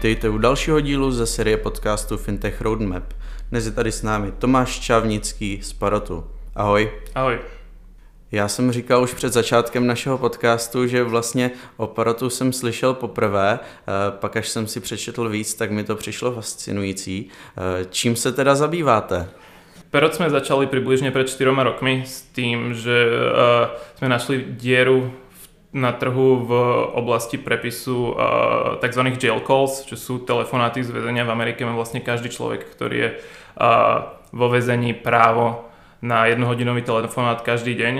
Vítejte u dalšího dílu ze série podcastu Fintech Roadmap. Dnes je tady s námi Tomáš Čavnický z Parotu. Ahoj. Ahoj. Já jsem říkal už před začátkem našeho podcastu, že vlastně o Parotu jsem slyšel poprvé, eh, pak až jsem si přečetl víc, tak mi to přišlo fascinující. Eh, čím se teda zabýváte? Perot sme začali približne pred 4 rokmi s tým, že uh, sme našli dieru na trhu v oblasti prepisu uh, tzv. jail calls, čo sú telefonáty z väzenia v Amerike. Má vlastne každý človek, ktorý je uh, vo väzení právo na jednohodinový telefonát každý deň.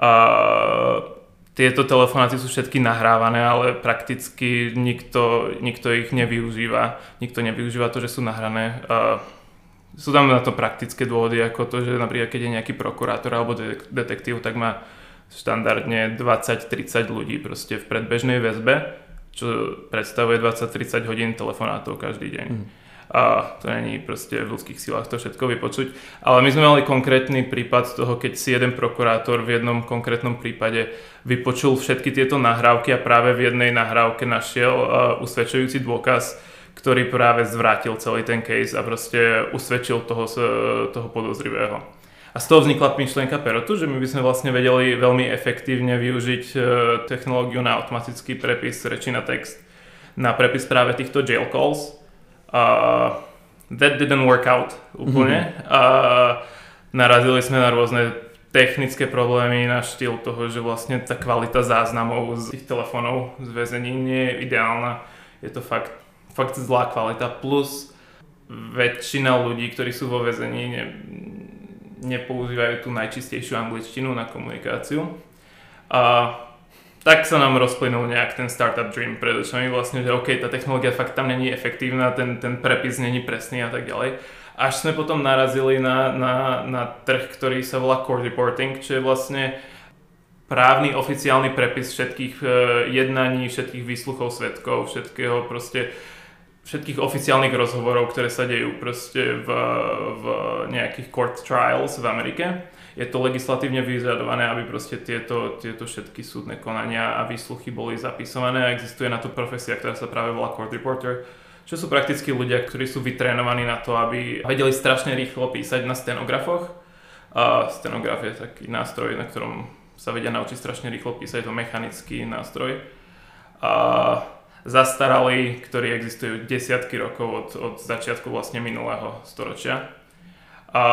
Uh, tieto telefonáty sú všetky nahrávané, ale prakticky nikto, nikto ich nevyužíva. Nikto nevyužíva to, že sú nahrané. Uh, sú tam na to praktické dôvody, ako to, že napríklad keď je nejaký prokurátor alebo detektív, tak má štandardne 20-30 ľudí proste v predbežnej väzbe, čo predstavuje 20-30 hodín telefonátov každý deň. Mm. A to není proste v ľudských silách to všetko vypočuť. Ale my sme mali konkrétny prípad toho, keď si jeden prokurátor v jednom konkrétnom prípade vypočul všetky tieto nahrávky a práve v jednej nahrávke našiel uh, usvedčujúci dôkaz, ktorý práve zvrátil celý ten case a proste usvedčil toho, toho podozrivého. A z toho vznikla myšlienka Perotu, že my by sme vlastne vedeli veľmi efektívne využiť e, technológiu na automatický prepis reči na text na prepis práve týchto jail calls. Uh, that didn't work out úplne. Mm-hmm. Uh, narazili sme na rôzne technické problémy na štýl toho, že vlastne tá kvalita záznamov z tých telefónov z väzení nie je ideálna. Je to fakt, fakt zlá kvalita. Plus väčšina ľudí, ktorí sú vo väzení, ne, nepoužívajú tú najčistejšiu angličtinu na komunikáciu. A tak sa nám rozplynul nejak ten startup dream pred očami vlastne, že OK, tá technológia fakt tam není efektívna, ten, ten prepis není presný a tak ďalej. Až sme potom narazili na, na, na trh, ktorý sa volá court reporting, čo je vlastne právny oficiálny prepis všetkých uh, jednaní, všetkých výsluchov svetkov, všetkého proste všetkých oficiálnych rozhovorov, ktoré sa dejú proste v, v nejakých court trials v Amerike. Je to legislatívne vyžadované, aby proste tieto, tieto všetky súdne konania a výsluchy boli zapisované a existuje na to profesia, ktorá sa práve volá court reporter, čo sú prakticky ľudia, ktorí sú vytrénovaní na to, aby vedeli strašne rýchlo písať na stenografoch. A stenograf je taký nástroj, na ktorom sa vedia naučiť strašne rýchlo písať, je to mechanický nástroj. A zastaralý, ktorý existujú desiatky rokov od, od začiatku vlastne minulého storočia. A,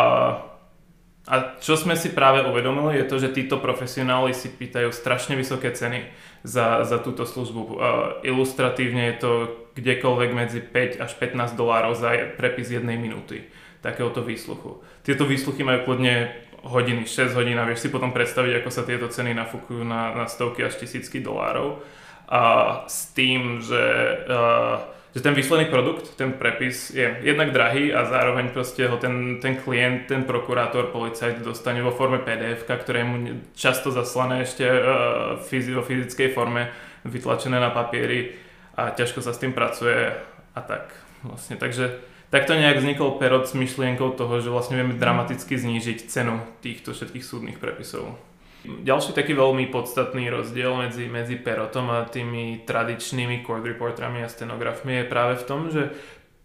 a čo sme si práve uvedomili je to, že títo profesionáli si pýtajú strašne vysoké ceny za, za túto službu. Uh, ilustratívne je to kdekoľvek medzi 5 až 15 dolárov za prepis jednej minúty takéhoto výsluchu. Tieto výsluchy majú kľudne hodiny, 6 hodín a vieš si potom predstaviť, ako sa tieto ceny nafúkujú na, na stovky až tisícky dolárov a s tým, že, uh, že ten výsledný produkt, ten prepis je jednak drahý a zároveň proste ho ten, ten klient, ten prokurátor, policajt dostane vo forme pdf ktoré je mu často zaslané ešte uh, vo fyzickej forme, vytlačené na papieri a ťažko sa s tým pracuje a tak vlastne. Takže takto nejak vznikol Perot s myšlienkou toho, že vlastne vieme dramaticky znížiť cenu týchto všetkých súdnych prepisov. Ďalší taký veľmi podstatný rozdiel medzi, medzi Perotom a tými tradičnými court reporterami a stenografmi je práve v tom, že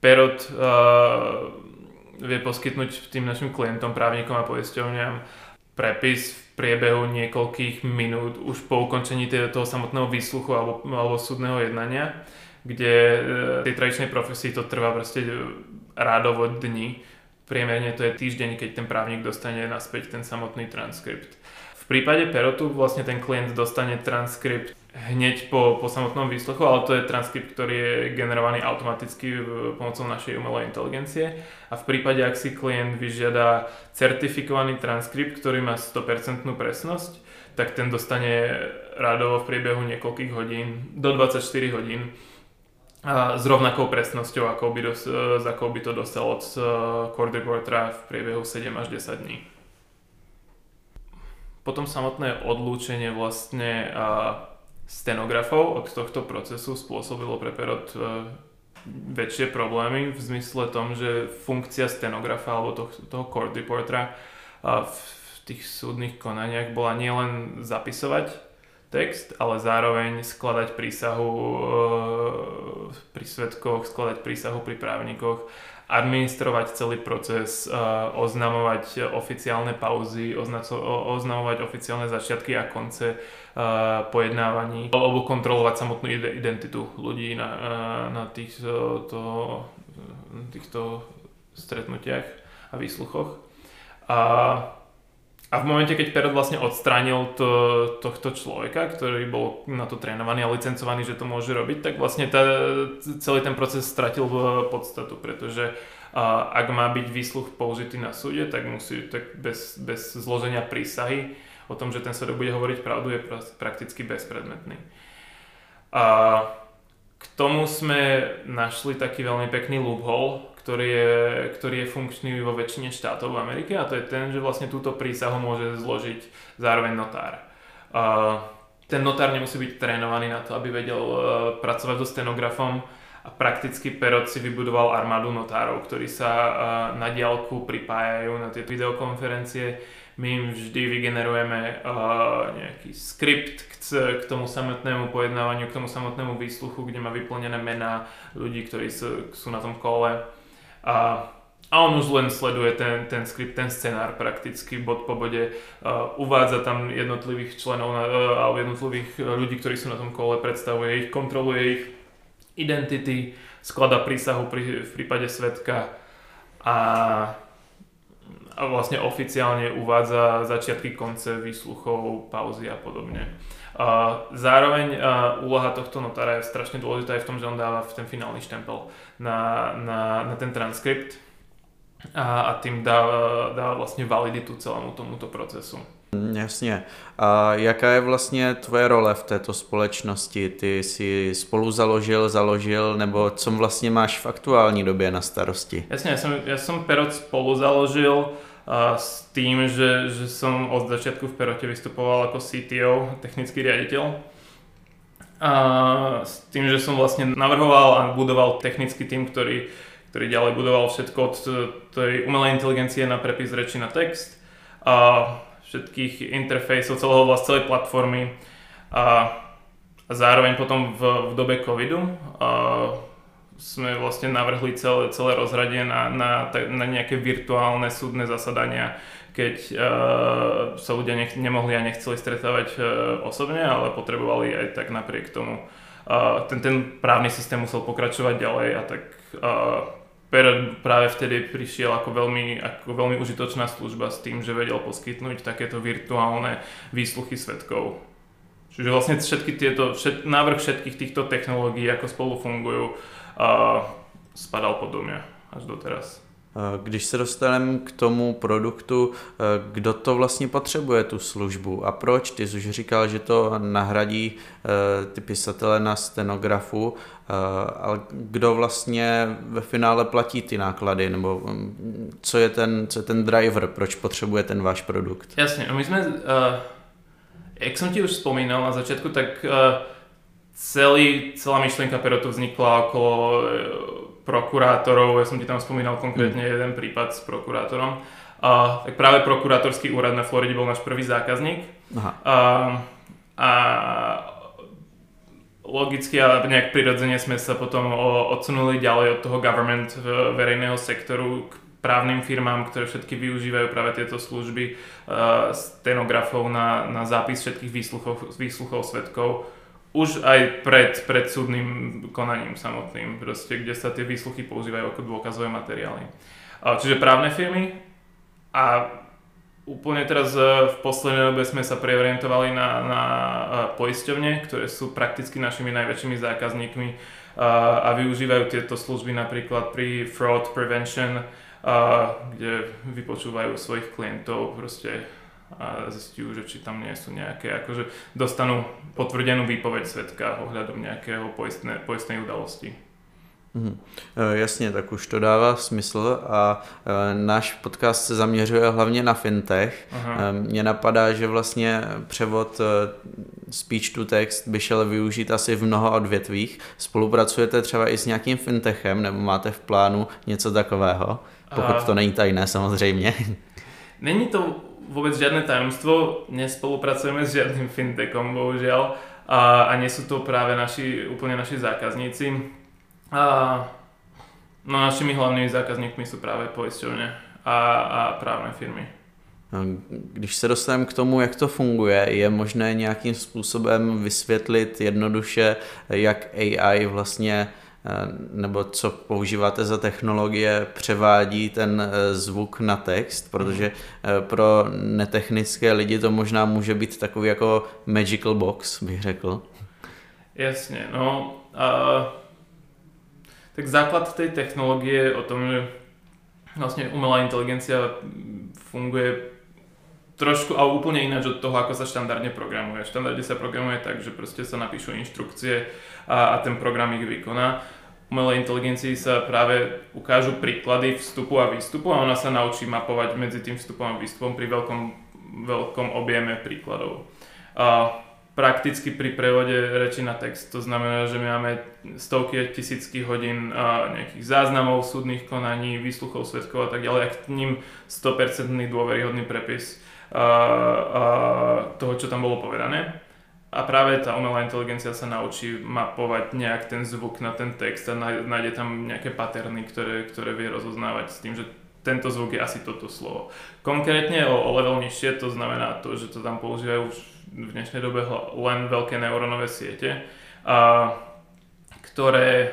Perot uh, vie poskytnúť tým našim klientom, právnikom a poisťovňam prepis v priebehu niekoľkých minút už po ukončení toho samotného výsluchu alebo, alebo súdneho jednania, kde uh, tej tradičnej profesii to trvá proste rádovo dni. Priemerne to je týždeň, keď ten právnik dostane naspäť ten samotný transkript prípade Perotu vlastne ten klient dostane transkript hneď po, po samotnom výslechu, ale to je transkript, ktorý je generovaný automaticky pomocou našej umelej inteligencie. A v prípade, ak si klient vyžiada certifikovaný transkript, ktorý má 100% presnosť, tak ten dostane rádovo v priebehu niekoľkých hodín, do 24 hodín a s rovnakou presnosťou, ako by, dos, ako by to dostal od uh, Core Reportera v priebehu 7 až 10 dní. Potom samotné odlúčenie vlastne stenografov od tohto procesu spôsobilo pre Perot e, väčšie problémy v zmysle tom, že funkcia stenografa alebo toho, toho court reportera v tých súdnych konaniach bola nielen zapisovať text, ale zároveň skladať prísahu e, pri svetkoch, skladať prísahu pri právnikoch, administrovať celý proces, e, oznamovať oficiálne pauzy, oznamovať oficiálne začiatky a konce e, pojednávaní, alebo kontrolovať samotnú identitu ľudí na, na týchto, to, týchto stretnutiach a výsluchoch. A a v momente, keď Perot vlastne odstránil to, tohto človeka, ktorý bol na to trénovaný a licencovaný, že to môže robiť, tak vlastne tá, celý ten proces stratil v podstatu, pretože a, ak má byť výsluch použitý na súde, tak musí tak bez, bez zloženia prísahy o tom, že ten svedok bude hovoriť pravdu, je prakticky bezpredmetný. A k tomu sme našli taký veľmi pekný loophole, ktorý je, ktorý je funkčný vo väčšine štátov v Amerike a to je ten, že vlastne túto prísahu môže zložiť zároveň notár. Uh, ten notár nemusí byť trénovaný na to, aby vedel uh, pracovať so stenografom a prakticky Perot si vybudoval armádu notárov, ktorí sa uh, na diálku pripájajú na tie videokonferencie. My im vždy vygenerujeme uh, nejaký skript k, k tomu samotnému pojednávaniu, k tomu samotnému výsluchu, kde má vyplnené mená ľudí, ktorí sú, sú na tom kole a, a on už len sleduje ten, ten skript, ten scenár prakticky bod po bode, uvádza tam jednotlivých členov na, alebo jednotlivých ľudí, ktorí sú na tom kole, predstavuje ich, kontroluje ich identity, sklada prísahu pri, v prípade svetka a, a vlastne oficiálne uvádza začiatky, konce výsluchov, pauzy a podobne. Uh, zároveň uh, úloha tohto notára je strašne dôležitá aj v tom, že on dáva ten finálny štempel na, na, na ten transkript a, a tým dá, dá vlastne validitu celému tomuto procesu. Jasně. A jaká je vlastně tvoje role v této společnosti? Ty si spolu založil, založil, nebo co vlastně máš v aktuální době na starosti? Jasně, já jsem, já jsem Perot spolu založil s tým, že, že som od začiatku v Perote vystupoval ako CTO, technický riaditeľ. A s tým, že som vlastne navrhoval a budoval technický tým, ktorý, ktorý ďalej budoval všetko od tej umelej inteligencie na prepis reči na text a všetkých interfejsov, celého vlast, celej platformy a, a zároveň potom v, v dobe covidu a sme vlastne navrhli celé, celé rozhradie na, na, na nejaké virtuálne súdne zasadania, keď uh, sa ľudia nech, nemohli a nechceli stretávať uh, osobne, ale potrebovali aj tak napriek tomu. Uh, ten, ten právny systém musel pokračovať ďalej a tak uh, práve vtedy prišiel ako veľmi, ako veľmi užitočná služba s tým, že vedel poskytnúť takéto virtuálne výsluchy svetkov. Čiže vlastne všetky tieto, všet, návrh všetkých týchto technológií, ako spolu fungujú, a spadal pod mě až do teraz. Když se dostaneme k tomu produktu, kdo to vlastně potřebuje tu službu a proč? Ty jsi už říkal, že to nahradí ty pisatele na stenografu, ale kdo vlastně ve finále platí ty náklady, nebo mm, co je ten, co je ten driver, proč potřebuje ten váš produkt? Jasně, my jsme, jak jsem ti už vzpomínal na začátku, tak celý, celá myšlienka Perotu vznikla okolo e, prokurátorov, ja som ti tam spomínal konkrétne mm. jeden prípad s prokurátorom. A, tak práve prokurátorský úrad na Floride bol náš prvý zákazník. Aha. A, a logicky a nejak prirodzene sme sa potom odsunuli ďalej od toho government verejného sektoru k právnym firmám, ktoré všetky využívajú práve tieto služby uh, stenografov na, na zápis všetkých výsluchov, výsluchov svetkov už aj pred, pred súdnym konaním samotným, proste, kde sa tie výsluchy používajú ako dôkazové materiály. Čiže právne firmy a úplne teraz e, v poslednej dobe sme sa preorientovali na, na e, poisťovne, ktoré sú prakticky našimi najväčšími zákazníkmi a využívajú tieto služby napríklad pri fraud prevention, kde vypočúvajú svojich klientov proste a zistiu, že či tam nie sú nejaké, akože dostanú potvrdenú výpoveď svetka ohľadom nejakého poistné, poistnej udalosti. Mhm. E, jasně, tak už to dává smysl a e, náš podcast se zaměřuje hlavně na fintech. Aha. E, mně napadá, že vlastně převod speech to text by šel využít asi v mnoha odvětvích. Spolupracujete třeba i s nějakým fintechem nebo máte v plánu něco takového? Pokud to není tajné samozřejmě. Není to vôbec žiadne tajomstvo, nespolupracujeme s žiadnym fintechom, bohužiaľ, a, a nie sú to práve naši, úplne naši zákazníci. A, no našimi hlavnými zákazníkmi sú práve poisťovne a, a právne firmy. Když se dostaneme k tomu, jak to funguje, je možné nějakým způsobem vysvětlit jednoduše, jak AI vlastně nebo co používáte za technologie, převádí ten eh, zvuk na text, protože eh, pro netechnické lidi to možná může být takový jako magical box, bych řekl. Jasně, no a, tak základ tej technológie o tom, že vlastne umelá inteligencia funguje trošku, ale úplne ináč od toho, ako sa štandardne programuje. Štandardne sa programuje tak, že proste sa napíšu inštrukcie a, a ten program ich vykoná. Umelej inteligencii sa práve ukážu príklady vstupu a výstupu a ona sa naučí mapovať medzi tým vstupom a výstupom pri veľkom, veľkom objeme príkladov. A prakticky pri prevode reči na text. To znamená, že máme stovky tisícky hodín a nejakých záznamov, súdnych konaní, výsluchov svetkov a tak ďalej a k ním 100% dôveryhodný prepis toho, čo tam bolo povedané. A práve tá umelá inteligencia sa naučí mapovať nejak ten zvuk na ten text a nájde tam nejaké paterny, ktoré, ktoré vie rozoznávať s tým, že tento zvuk je asi toto slovo. Konkrétne o, o level nižšie to znamená to, že to tam používajú už v dnešnej dobe len veľké neurónové siete, a, ktoré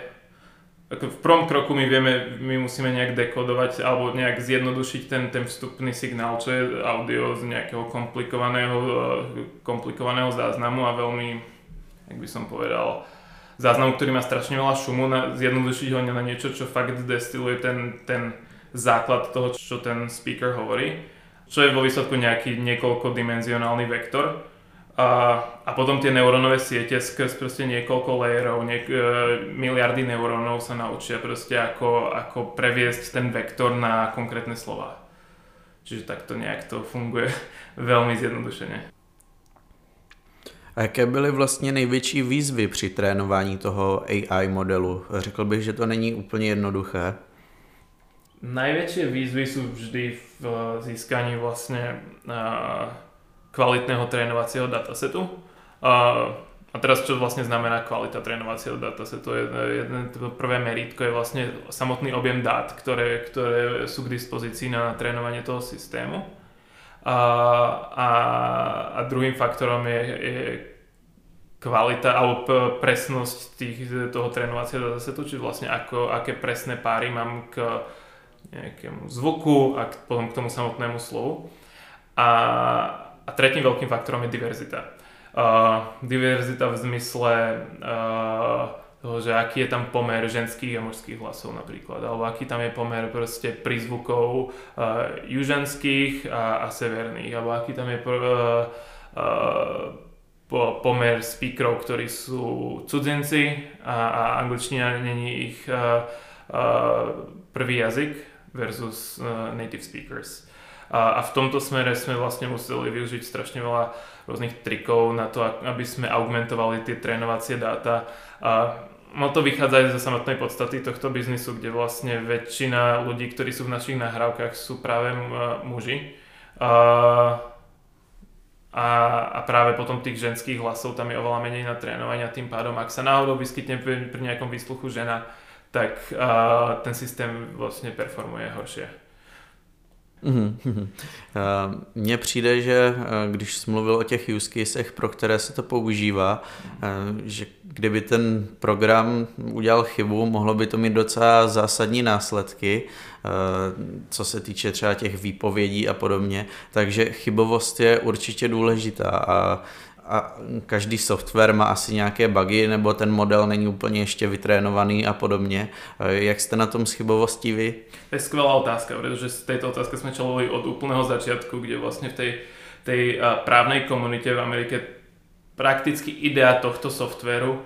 ako v prvom kroku my vieme, my musíme nejak dekodovať alebo nejak zjednodušiť ten, ten vstupný signál, čo je audio z nejakého komplikovaného, eh, komplikovaného záznamu a veľmi, jak by som povedal, záznamu, ktorý má strašne veľa šumu, na, zjednodušiť ho na niečo, čo fakt destiluje ten, ten základ toho, čo ten speaker hovorí, čo je vo výsledku nejaký niekoľkodimenzionálny vektor a, a potom tie neurónové siete skrz proste niekoľko layerov, niek- e, miliardy neurónov sa naučia proste ako, ako previesť ten vektor na konkrétne slova. Čiže takto nejak to funguje veľmi zjednodušene. A jaké byly vlastně největší výzvy při trénování toho AI modelu? Řekl bych, že to není úplně jednoduché. Najväčšie výzvy sú vždy v získaní vlastne uh, kvalitného trénovacieho datasetu. A, a teraz čo vlastne znamená kvalita trénovacieho datasetu? Jedno, to prvé merítko je vlastne samotný objem dát, ktoré, ktoré sú k dispozícii na trénovanie toho systému. A, a, a druhým faktorom je, je kvalita alebo presnosť tých, toho trénovacieho datasetu, čiže vlastne ako, aké presné páry mám k nejakému zvuku a k, potom k tomu samotnému slovu. A, a tretím veľkým faktorom je diverzita. Uh, diverzita v zmysle uh, toho, že aký je tam pomer ženských a mužských hlasov napríklad, alebo aký tam je pomer proste prízvukov uh, juženských a, a severných, alebo aký tam je uh, uh, po, pomer speakerov, ktorí sú cudzinci a, a angličtina není ich uh, uh, prvý jazyk versus uh, native speakers. A, a v tomto smere sme vlastne museli využiť strašne veľa rôznych trikov na to, aby sme augmentovali tie trénovacie dáta. A mal to vychádza aj zo samotnej podstaty tohto biznisu, kde vlastne väčšina ľudí, ktorí sú v našich nahrávkach, sú práve muži. A, a, a práve potom tých ženských hlasov tam je oveľa menej na trénovanie a tým pádom, ak sa náhodou vyskytne pri, pri nejakom výsluchu žena, tak a, ten systém vlastne performuje horšie. Mm-hmm. Mně přijde, že eh, když jsi mluvil o těch use casech, pro které se to používá, eh, že kdyby ten program udělal chybu, mohlo by to mít docela zásadní následky, co se týče třeba těch výpovědí a podobně. Takže chybovost je určitě důležitá a a každý software má asi nějaké bugy, nebo ten model není úplně ještě vytrénovaný a podobně. Jak jste na tom s chybovostí vy? To je skvelá otázka, pretože z tejto otázky sme čelovali od úplného začiatku, kde vlastne v tej, tej právnej komunite v Amerike prakticky idea tohto softvéru uh,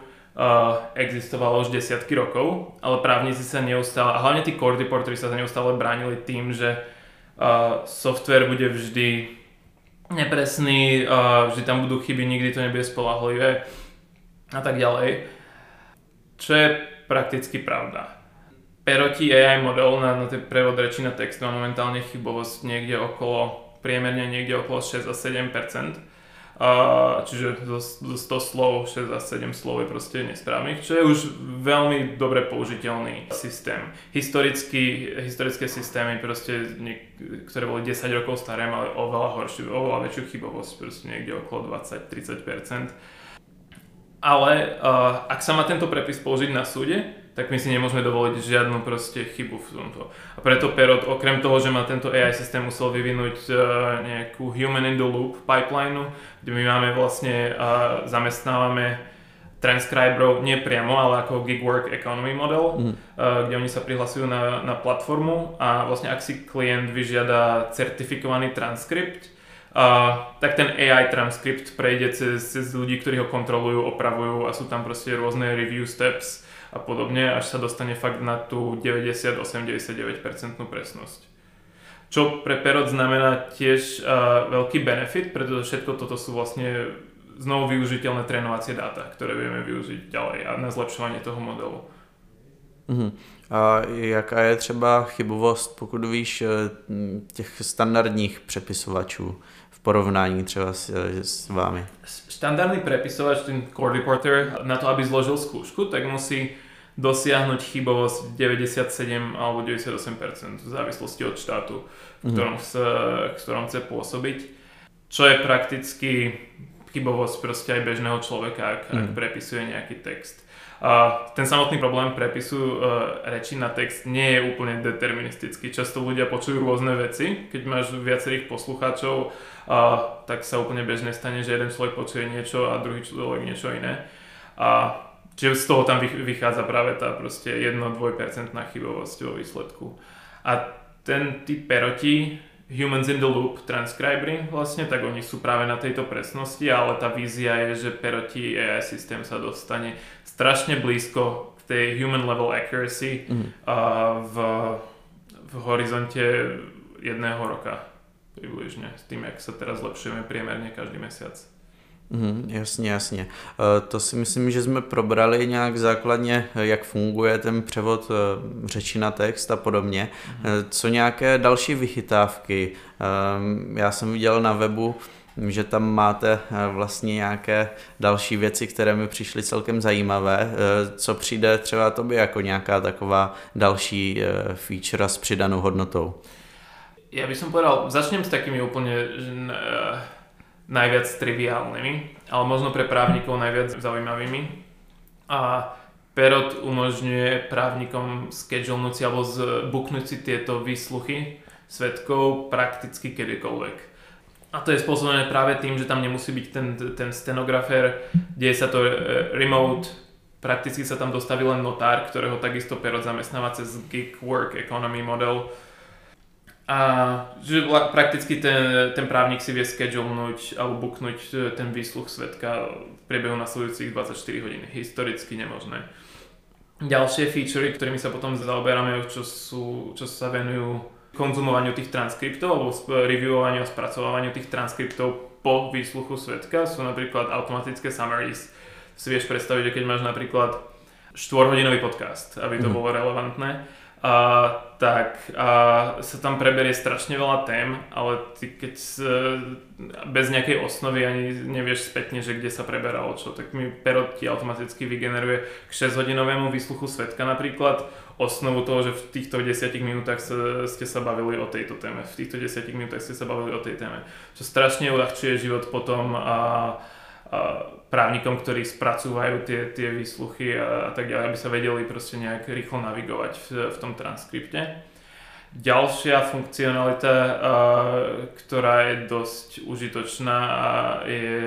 existovala už desiatky rokov, ale právnici sa neustále, a hlavne tí core reportery sa neustále bránili tým, že software bude vždy nepresný, že tam budú chyby, nikdy to nebude spolahlivé a tak ďalej. Čo je prakticky pravda. Peroti AI model na, na ten prevod reči na text má momentálne chybovosť niekde okolo priemerne niekde okolo 6 a 7 a, čiže zo, zo 100 slov 6 a 7 slov je proste nesprávnych, čo je už veľmi dobre použiteľný systém. Historicky, historické systémy, proste, ktoré boli 10 rokov staré, mali oveľa horšiu, oveľa väčšiu chybovosť, proste niekde okolo 20-30%. Ale uh, ak sa má tento prepis použiť na súde, tak my si nemôžeme dovoliť žiadnu proste chybu v tomto. A preto Perot, okrem toho, že má tento AI systém, musel vyvinúť uh, nejakú human in the loop pipeline, kde my máme vlastne, uh, zamestnávame transcriberov nie priamo, ale ako gig work economy model, mm. uh, kde oni sa prihlasujú na, na platformu a vlastne ak si klient vyžiada certifikovaný transkript, Uh, tak ten AI transkript prejde cez, cez ľudí, ktorí ho kontrolujú, opravujú a sú tam proste rôzne review steps a podobne, až sa dostane fakt na tú 90-89% presnosť. Čo pre Perot znamená tiež uh, veľký benefit, pretože všetko toto sú vlastne znovu využiteľné trénovacie dáta, ktoré vieme využiť ďalej a na zlepšovanie toho modelu. Uh-huh. A jaká je třeba chybovost, pokud víš, těch standardních přepisovačů? v porovnání třeba s, s vámi? Štandardný prepisovač, ten Core Reporter, na to, aby zložil skúšku, tak musí dosiahnuť chybovosť 97 alebo 98% v závislosti od štátu, v mhm. ktorom, chce, v ktorom chce pôsobiť. Čo je prakticky chybovosť proste aj bežného človeka, ak, mm. ak mhm. prepisuje nejaký text. Ten samotný problém prepisu uh, reči na text nie je úplne deterministický. Často ľudia počujú rôzne veci. Keď máš viacerých poslucháčov, uh, tak sa úplne bežne stane, že jeden človek počuje niečo a druhý človek niečo iné. A čiže z toho tam vychádza práve tá proste 1-2% chybovosť vo výsledku. A ten typ peroti Humans in the Loop transcribery vlastne, tak oni sú práve na tejto presnosti, ale tá vízia je, že Peroti AI systém sa dostane strašne blízko k tej human level accuracy mm. a v, v horizonte jedného roka približne, s tým, jak sa teraz zlepšujeme priemerne každý mesiac. Mm, jasně, jasně. E, to si myslím, že jsme probrali nějak základně, jak funguje ten převod e, řeči na text a podobně. Mm. Co nějaké další vychytávky? Já jsem viděl na webu, že tam máte vlastně nějaké další věci, které mi přišly celkem zajímavé. Co přijde třeba tobě jako nějaká taková další feature s přidanou hodnotou? Ja by som povedal, začnem s takými úplne najviac triviálnymi, ale možno pre právnikov najviac zaujímavými. A Perot umožňuje právnikom schedulnúť si alebo zbuknúť si tieto výsluchy svetkov prakticky kedykoľvek. A to je spôsobené práve tým, že tam nemusí byť ten, ten stenografér, deje sa to e, remote, prakticky sa tam dostaví len notár, ktorého takisto Perot zamestnáva cez gig work economy model, a že prakticky ten, ten právnik si vie schedulnúť alebo booknúť e, ten výsluch svetka v priebehu nasledujúcich 24 hodín. Historicky nemožné. Ďalšie featurey, ktorými sa potom zaoberáme, čo, sú, čo sa venujú konzumovaniu tých transkriptov alebo reviewovaniu a spracovávaniu tých transkriptov po výsluchu svetka sú napríklad automatické summaries. Si vieš predstaviť, že keď máš napríklad 4-hodinový podcast, aby to mm. bolo relevantné, a, tak a sa tam preberie strašne veľa tém, ale ty keď s, bez nejakej osnovy ani nevieš spätne, že kde sa preberalo čo, tak mi Perot ti automaticky vygeneruje k 6-hodinovému výsluchu svetka napríklad. Osnovu toho, že v týchto 10 minútach sa, ste sa bavili o tejto téme, v týchto 10 minútach ste sa bavili o tej téme, čo strašne uľahčuje život potom a právnikom, ktorí spracúvajú tie, tie výsluchy a, a tak ďalej, aby sa vedeli proste nejak rýchlo navigovať v, v tom transkripte. Ďalšia funkcionalita, ktorá je dosť užitočná, je,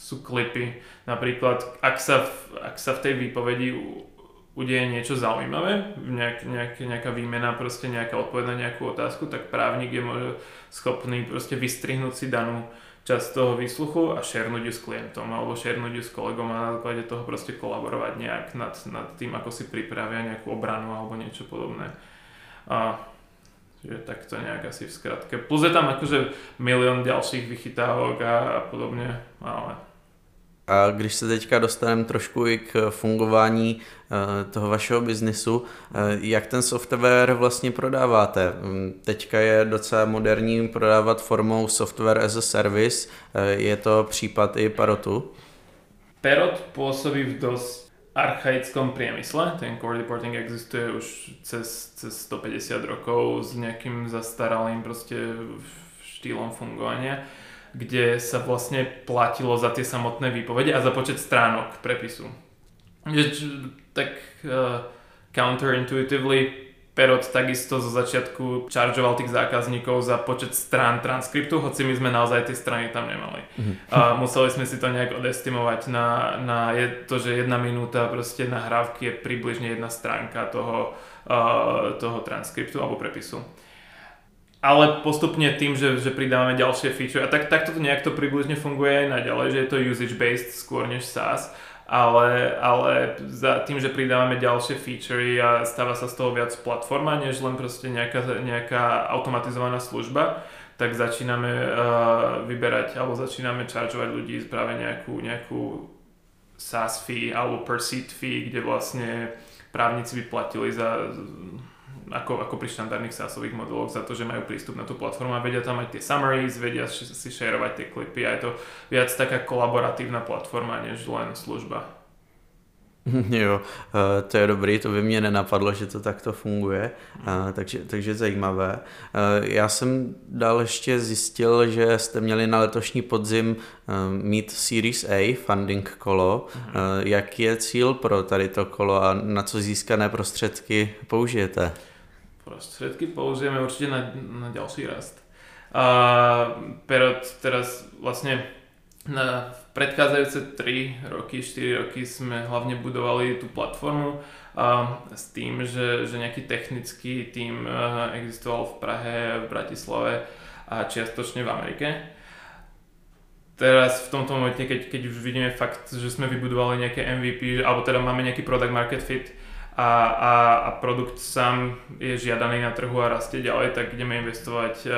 sú klipy. Napríklad, ak sa, v, ak sa v tej výpovedi udeje niečo zaujímavé, nejak, nejak, nejaká výmena, proste nejaká odpoveď na nejakú otázku, tak právnik je schopný proste vystrihnúť si danú časť toho výsluchu a šernúť ju s klientom alebo šernúť ju s kolegom a na základe toho proste kolaborovať nejak nad, nad tým, ako si pripravia nejakú obranu alebo niečo podobné. A že takto nejak asi v skratke. Plus je tam akože milión ďalších vychytávok a, a podobne, ale A když se teďka dostaneme trošku i k fungování eh, toho vašeho biznisu, eh, jak ten software vlastně prodáváte? Mm, teďka je docela moderní prodávat formou software as a service. Je to případ i Parotu? Perot pôsobí v dosť archaickom priemysle. Ten core reporting existuje už cez, cez 150 rokov s nejakým zastaralým proste štýlom fungovania, kde sa vlastne platilo za tie samotné výpovede a za počet stránok prepisu. Tak uh, counterintuitively Perot takisto zo začiatku čaržoval tých zákazníkov za počet strán transkriptu, hoci my sme naozaj tie strany tam nemali. Mm-hmm. A museli sme si to nejak odestimovať na, na je to, že jedna minúta proste nahrávky je približne jedna stránka toho, uh, toho transkriptu alebo prepisu. Ale postupne tým, že, že pridávame ďalšie feature, a tak, takto to nejak to približne funguje aj naďalej, že je to usage-based skôr než SaaS, ale, ale za tým, že pridávame ďalšie featurey a stáva sa z toho viac platforma, než len proste nejaká, nejaká automatizovaná služba, tak začíname uh, vyberať alebo začíname čaržovať ľudí práve nejakú, nejakú SaaS fee alebo per seat fee, kde vlastne právnici by platili za ako, ako pri štandardných SaaSových modeloch za to, že majú prístup na tú platformu a vedia tam aj tie summaries, vedia si šerovať tie klipy a je to viac taká kolaboratívna platforma, než len služba. Jo, eh, to je dobrý, to by mě nenapadlo, že to takto funguje, eh, takže, takže zajímavé. Eh, já jsem dál ještě zjistil, že jste měli na letošní podzim mít Series A funding kolo. Mhm. Jaký je cíl pro tady to kolo a na co získané prostředky použijete? Prostriedky použijeme určite na, na ďalší rast. A Perot teraz vlastne na predchádzajúce 3 roky, 4 roky sme hlavne budovali tú platformu a s tým, že, že nejaký technický tým existoval v Prahe, v Bratislave a čiastočne v Amerike. Teraz v tomto momente, keď, keď už vidíme fakt, že sme vybudovali nejaké MVP, alebo teda máme nejaký product market fit, a, a, a produkt sám je žiadaný na trhu a rastie ďalej, tak ideme investovať uh,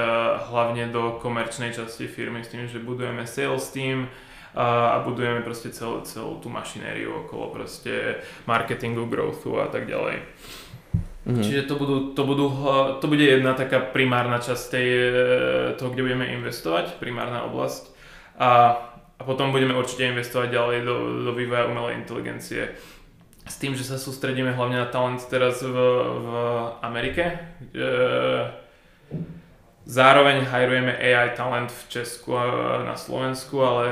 hlavne do komerčnej časti firmy s tým, že budujeme sales team, a, a budujeme proste celú, celú tú mašinériu okolo proste marketingu, growthu a tak ďalej. Mm-hmm. Čiže to, budú, to, budú, to bude jedna taká primárna časť tej, e, toho, kde budeme investovať, primárna oblasť. A, a potom budeme určite investovať ďalej do, do vývoja umelej inteligencie s tým, že sa sústredíme hlavne na talent teraz v, v Amerike. Zároveň hajrujeme AI talent v Česku a na Slovensku, ale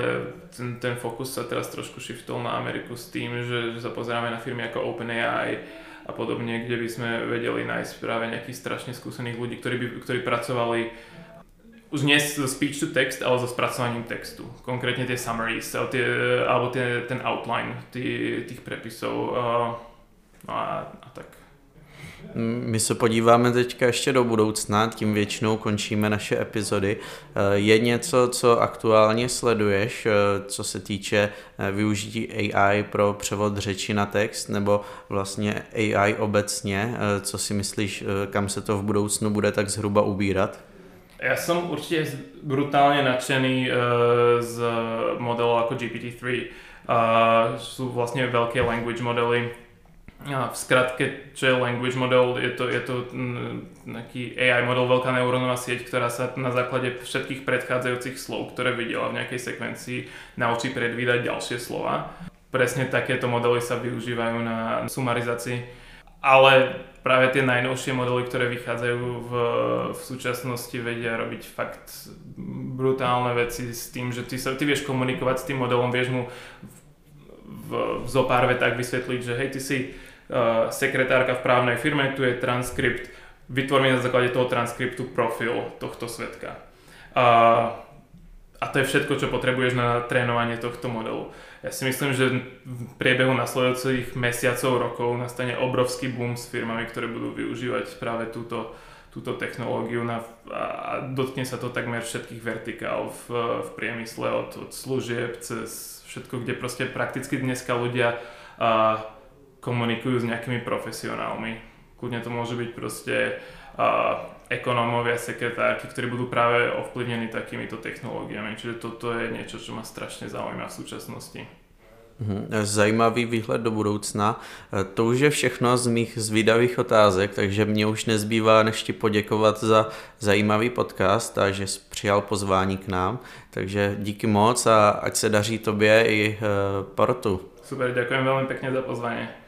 ten, ten fokus sa teraz trošku shiftol na Ameriku s tým, že, že sa pozeráme na firmy ako OpenAI a podobne, kde by sme vedeli nájsť práve nejakých strašne skúsených ľudí, ktorí, by, ktorí pracovali už nie zo speech to text, ale so spracovaním textu. Konkrétne tie summaries, alebo, tie, alebo tie, ten outline tý, tých prepisov no a, a tak. My se podíváme teďka ještě do budoucna, tím většinou končíme naše epizody. Eh, je něco, co aktuálně sleduješ, eh, co se týče eh, využití AI pro převod řeči na text, nebo vlastně AI obecně, co si myslíš, kam se to v budoucnu bude tak zhruba ubírat? Ja som určite brutálne nadšený uh, z modelov ako GPT-3. Uh, sú vlastne veľké language modely. V skratke, čo je language model, je to, je to nejaký AI model, veľká neurónová sieť, ktorá sa na základe všetkých predchádzajúcich slov, ktoré videla v nejakej sekvencii, naučí predvídať ďalšie slova. Presne takéto modely sa využívajú na sumarizácii. Ale práve tie najnovšie modely, ktoré vychádzajú v, v súčasnosti, vedia robiť fakt brutálne veci s tým, že ty, sa, ty vieš komunikovať s tým modelom, vieš mu v, v, v zo pár vetách vysvetliť, že hej, ty si uh, sekretárka v právnej firme, tu je transkript, vytvor mi na základe toho transkriptu profil tohto svetka. Uh, a to je všetko, čo potrebuješ na trénovanie tohto modelu. Ja si myslím, že v priebehu nasledujúcich mesiacov, rokov nastane obrovský boom s firmami, ktoré budú využívať práve túto, túto technológiu na, a dotkne sa to takmer všetkých vertikál v, v priemysle od, od služieb cez všetko, kde proste prakticky dneska ľudia a, komunikujú s nejakými profesionálmi. Kľudne to môže byť proste ekonómovia, sekretárky, ktorí budú práve ovplyvnení takýmito technológiami. Čiže toto je niečo, čo ma strašne zaujíma v súčasnosti. Mhm, zajímavý výhled do budoucna. To už je všechno z mých zvídavých otázek, takže mě už nezbývá než ti poděkovat za zajímavý podcast a že jsi přijal pozvání k nám. Takže díky moc a ať se daří tobě i uh, porotu. Super, ďakujem veľmi pekne za pozvanie.